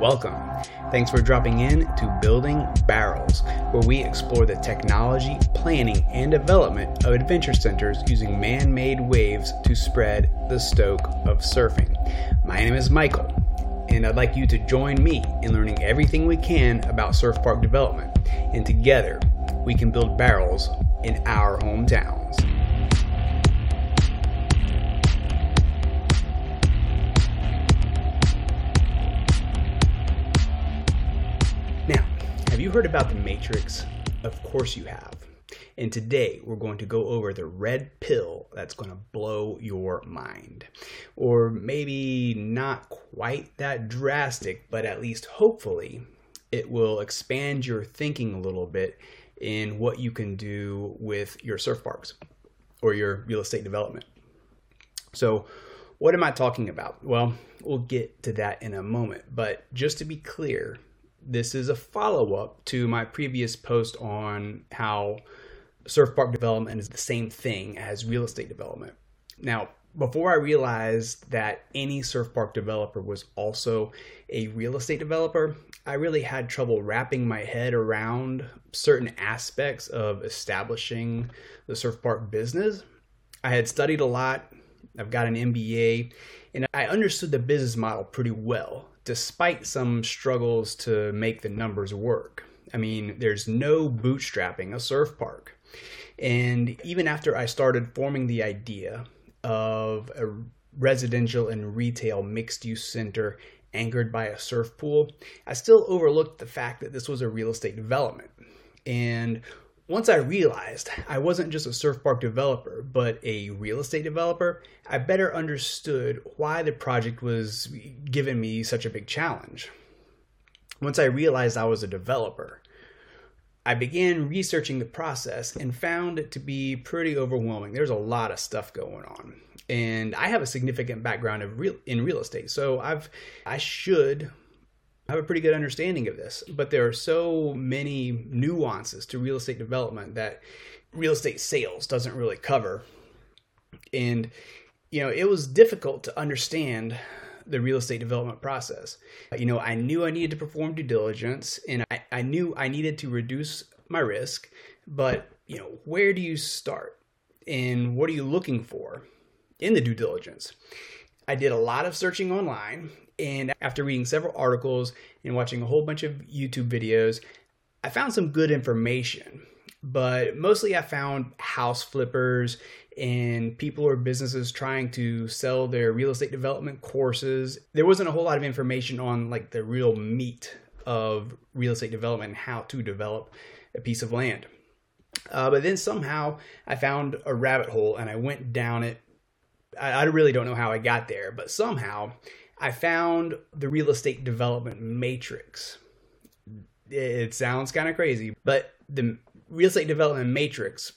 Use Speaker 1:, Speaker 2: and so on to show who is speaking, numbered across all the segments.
Speaker 1: Welcome. Thanks for dropping in to Building Barrels, where we explore the technology, planning, and development of adventure centers using man made waves to spread the stoke of surfing. My name is Michael, and I'd like you to join me in learning everything we can about surf park development, and together we can build barrels in our hometowns. Have you heard about the Matrix? Of course you have. And today we're going to go over the red pill that's going to blow your mind. Or maybe not quite that drastic, but at least hopefully it will expand your thinking a little bit in what you can do with your surf parks or your real estate development. So, what am I talking about? Well, we'll get to that in a moment, but just to be clear, this is a follow up to my previous post on how surf park development is the same thing as real estate development. Now, before I realized that any surf park developer was also a real estate developer, I really had trouble wrapping my head around certain aspects of establishing the surf park business. I had studied a lot, I've got an MBA, and I understood the business model pretty well despite some struggles to make the numbers work. I mean, there's no bootstrapping a surf park. And even after I started forming the idea of a residential and retail mixed use center anchored by a surf pool, I still overlooked the fact that this was a real estate development. And once I realized I wasn't just a surf park developer, but a real estate developer, I better understood why the project was giving me such a big challenge. Once I realized I was a developer, I began researching the process and found it to be pretty overwhelming. There's a lot of stuff going on. And I have a significant background real, in real estate, so I've I should have a pretty good understanding of this, but there are so many nuances to real estate development that real estate sales doesn't really cover. And, you know, it was difficult to understand the real estate development process. You know, I knew I needed to perform due diligence and I, I knew I needed to reduce my risk, but, you know, where do you start? And what are you looking for in the due diligence? I did a lot of searching online and after reading several articles and watching a whole bunch of YouTube videos, I found some good information. But mostly I found house flippers and people or businesses trying to sell their real estate development courses. There wasn't a whole lot of information on like the real meat of real estate development and how to develop a piece of land. Uh, but then somehow I found a rabbit hole and I went down it. I, I really don't know how I got there, but somehow I found the real estate development matrix. It sounds kind of crazy, but the real estate development matrix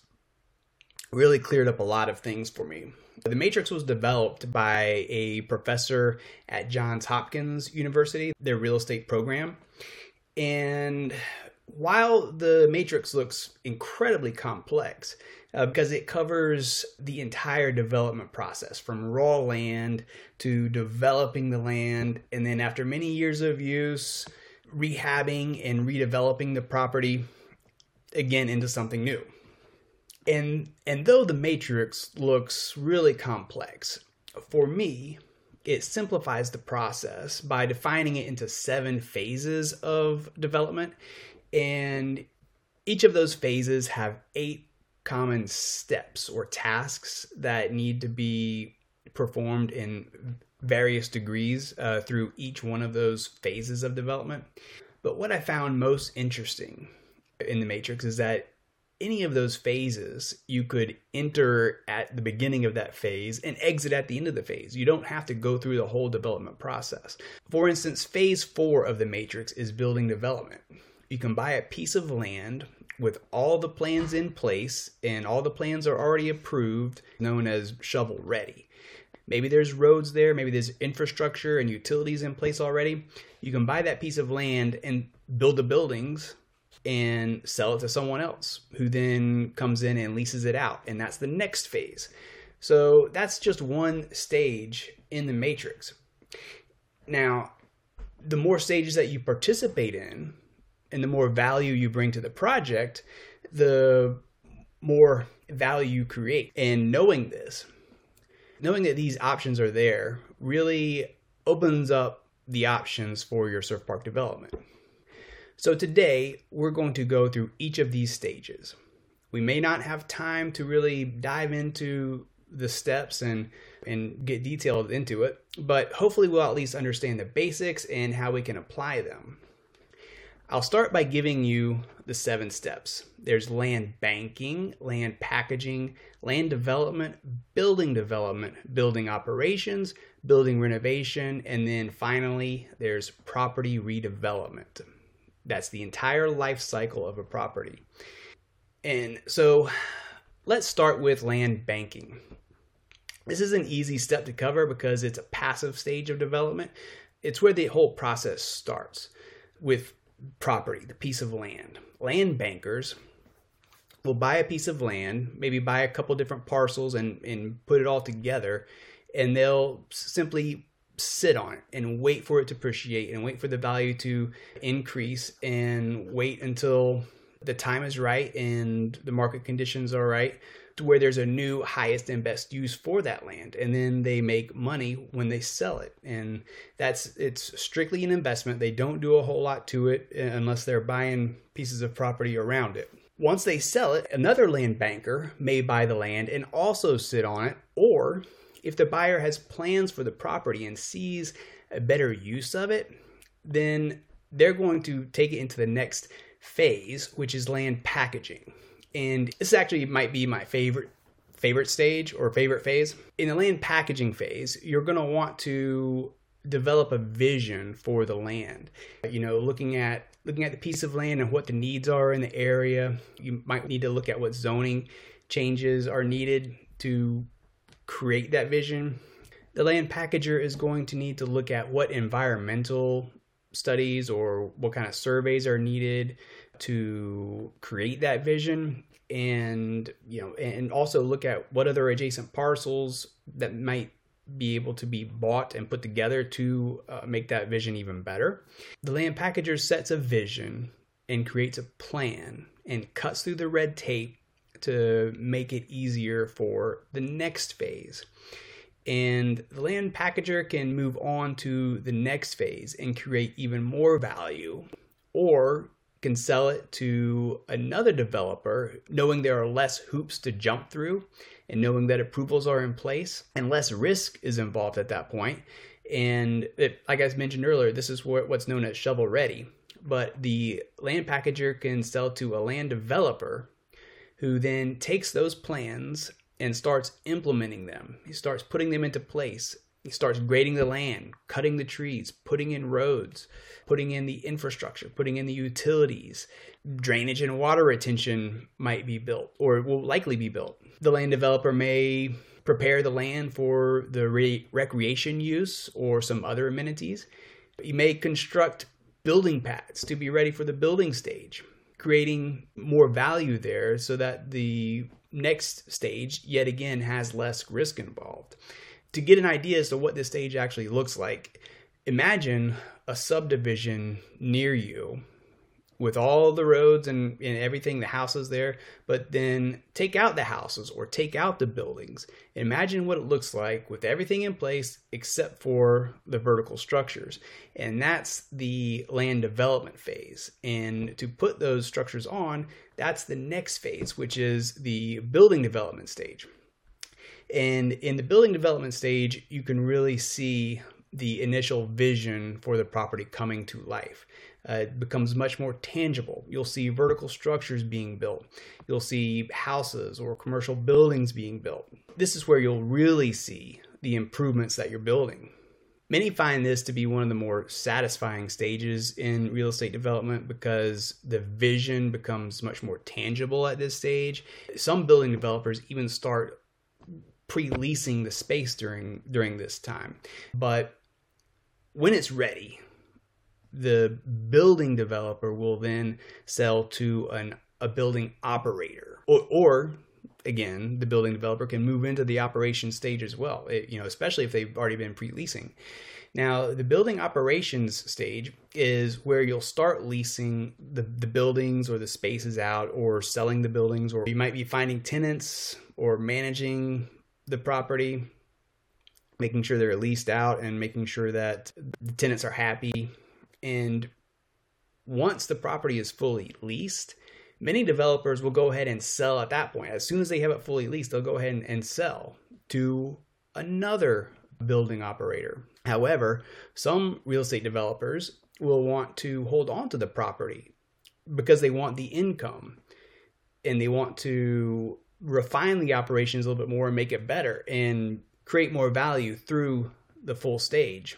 Speaker 1: really cleared up a lot of things for me. The matrix was developed by a professor at Johns Hopkins University, their real estate program. And while the matrix looks incredibly complex, uh, because it covers the entire development process from raw land to developing the land, and then after many years of use, rehabbing and redeveloping the property again into something new. And and though the matrix looks really complex, for me, it simplifies the process by defining it into seven phases of development and each of those phases have eight common steps or tasks that need to be performed in various degrees uh, through each one of those phases of development. But what I found most interesting in the Matrix is that any of those phases you could enter at the beginning of that phase and exit at the end of the phase. You don't have to go through the whole development process. For instance, phase four of the Matrix is building development. You can buy a piece of land with all the plans in place and all the plans are already approved, known as shovel ready. Maybe there's roads there, maybe there's infrastructure and utilities in place already. You can buy that piece of land and build the buildings and sell it to someone else who then comes in and leases it out. And that's the next phase. So that's just one stage in the matrix. Now, the more stages that you participate in and the more value you bring to the project, the more value you create. And knowing this, knowing that these options are there, really opens up the options for your surf park development. So today, we're going to go through each of these stages. We may not have time to really dive into the steps and and get detailed into it, but hopefully we'll at least understand the basics and how we can apply them. I'll start by giving you the seven steps. There's land banking, land packaging, land development, building development, building operations, building renovation, and then finally there's property redevelopment. That's the entire life cycle of a property. And so let's start with land banking. This is an easy step to cover because it's a passive stage of development. It's where the whole process starts with property, the piece of land. Land bankers will buy a piece of land, maybe buy a couple different parcels and, and put it all together, and they'll simply sit on it and wait for it to appreciate and wait for the value to increase and wait until the time is right and the market conditions are right to where there's a new highest and best use for that land and then they make money when they sell it. And that's it's strictly an investment. They don't do a whole lot to it uh, unless they're buying pieces of property around it. Once they sell it another land banker may buy the land and also sit on it or if the buyer has plans for the property and sees a better use of it then they're going to take it into the next phase which is land packaging and this actually might be my favorite favorite stage or favorite phase. In the land packaging phase, you're going to want to develop a vision for the land. You know, looking at looking at the piece of land and what the needs are in the area. You might need to look at what zoning changes are needed to create that vision. The land packager is going to need to look at what environmental studies or what kind of surveys are needed to create that vision and you know and also look at what other adjacent parcels that might be able to be bought and put together to uh, make that vision even better. The land packager sets a vision and creates a plan and cuts through the red tape to make it easier for the next phase. And the land packager can move on to the next phase and create even more value or can sell it to another developer knowing there are less hoops to jump through and knowing that approvals are in place and less risk is involved at that point. and it, like i mentioned earlier this is what's known as shovel ready but the land packager can sell to a land developer who then takes those plans and starts implementing them. He starts putting them into place. He starts grading the land, cutting the trees, putting in roads, putting in the infrastructure, putting in the utilities. Drainage and water retention might be built or will likely be built. The land developer may prepare the land for the re- recreation use or some other amenities. He may construct building pads to be ready for the building stage, creating more value there so that the next stage, yet again, has less risk involved. To get an idea as to what this stage actually looks like, imagine a subdivision near you with all the roads and, and everything, the houses there, but then take out the houses or take out the buildings. Imagine what it looks like with everything in place except for the vertical structures. And that's the land development phase. And to put those structures on, that's the next phase, which is the building development stage. And in the building development stage, you can really see the initial vision for the property coming to life. Uh, it becomes much more tangible. You'll see vertical structures being built. You'll see houses or commercial buildings being built. This is where you'll really see the improvements that you're building. Many find this to be one of the more satisfying stages in real estate development because the vision becomes much more tangible at this stage. Some building developers even start pre-leasing the space during during this time. But when it's ready, the building developer will then sell to an a building operator or, or again, the building developer can move into the operation stage as well, it, you know, especially if they've already been pre-leasing. Now, the building operations stage is where you'll start leasing the, the buildings or the spaces out or selling the buildings, or you might be finding tenants or managing the property, making sure they're leased out and making sure that the tenants are happy. And once the property is fully leased, many developers will go ahead and sell at that point. As soon as they have it fully leased, they'll go ahead and, and sell to another building operator. However, some real estate developers will want to hold on to the property because they want the income and they want to refine the operations a little bit more and make it better and create more value through the full stage.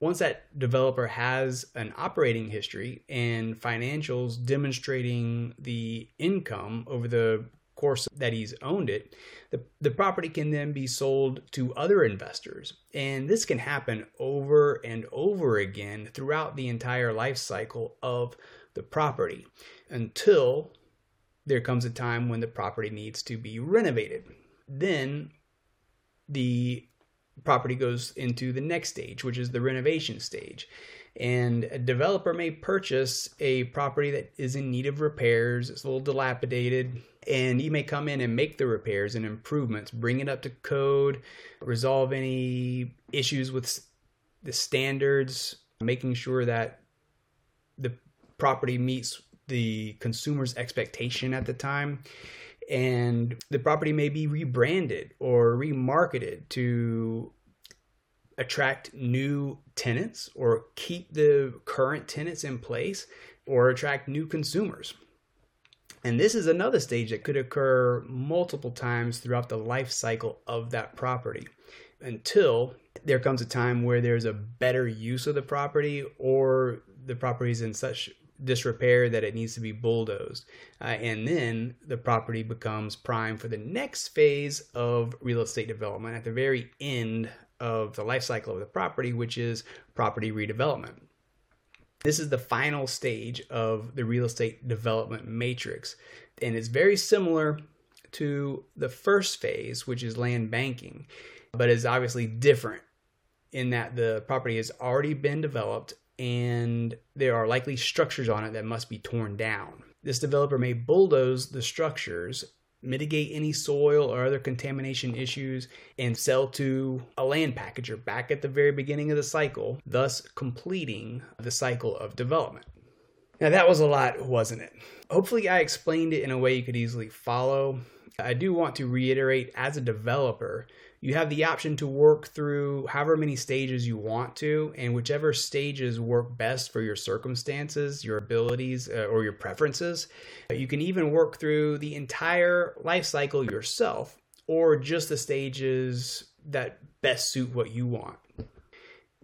Speaker 1: Once that developer has an operating history and financials demonstrating the income over the course that he's owned it, the, the property can then be sold to other investors. And this can happen over and over again throughout the entire life cycle of the property until there comes a time when the property needs to be renovated. Then the property goes into the next stage, which is the renovation stage. And a developer may purchase a property that is in need of repairs, it's a little dilapidated, and he may come in and make the repairs and improvements, bring it up to code, resolve any issues with the standards, making sure that the property meets the consumer's expectation at the time and the property may be rebranded or remarketed to attract new tenants or keep the current tenants in place or attract new consumers. And this is another stage that could occur multiple times throughout the life cycle of that property until there comes a time where there's a better use of the property or the property is in such disrepair that it needs to be bulldozed. Uh, and then the property becomes prime for the next phase of real estate development at the very end of the life cycle of the property, which is property redevelopment. This is the final stage of the real estate development matrix, and it's very similar to the first phase, which is land banking, but is obviously different in that the property has already been developed and there are likely structures on it that must be torn down. This developer may bulldoze the structures, mitigate any soil or other contamination issues, and sell to a land packager back at the very beginning of the cycle, thus completing the cycle of development. Now, that was a lot, wasn't it? Hopefully, I explained it in a way you could easily follow. I do want to reiterate as a developer, you have the option to work through however many stages you want to, and whichever stages work best for your circumstances, your abilities, uh, or your preferences. You can even work through the entire life cycle yourself, or just the stages that best suit what you want.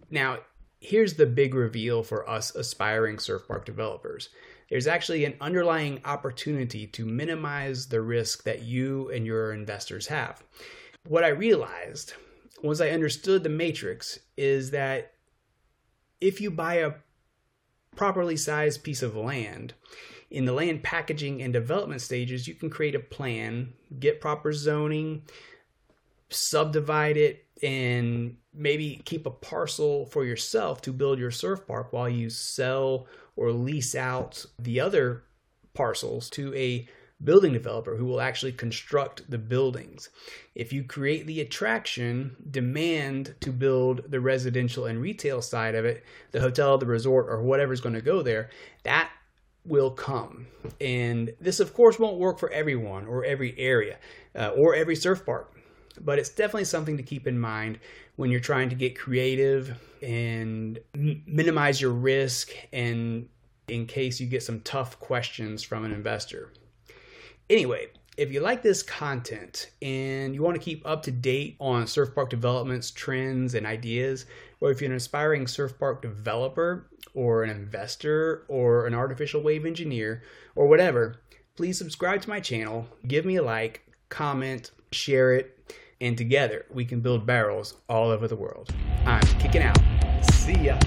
Speaker 1: Now, here's the big reveal for us aspiring surf park developers there's actually an underlying opportunity to minimize the risk that you and your investors have. What I realized once I understood the matrix is that if you buy a properly sized piece of land, in the land packaging and development stages, you can create a plan, get proper zoning, subdivide it, and maybe keep a parcel for yourself to build your surf park while you sell or lease out the other parcels to a building developer who will actually construct the buildings. If you create the attraction, demand to build the residential and retail side of it, the hotel, the resort, or whatever's going to go there, that will come. And this, of course, won't work for everyone or every area uh, or every surf park, but it's definitely something to keep in mind when you're trying to get creative and m- minimize your risk and in case you get some tough questions from an investor. Anyway, if you like this content and you want to keep up to date on surf park developments, trends, and ideas, or if you're an aspiring surf park developer or an investor or an artificial wave engineer or whatever, please subscribe to my channel, give me a like, comment, share it, and together we can build barrels all over the world. I'm kicking out. See ya.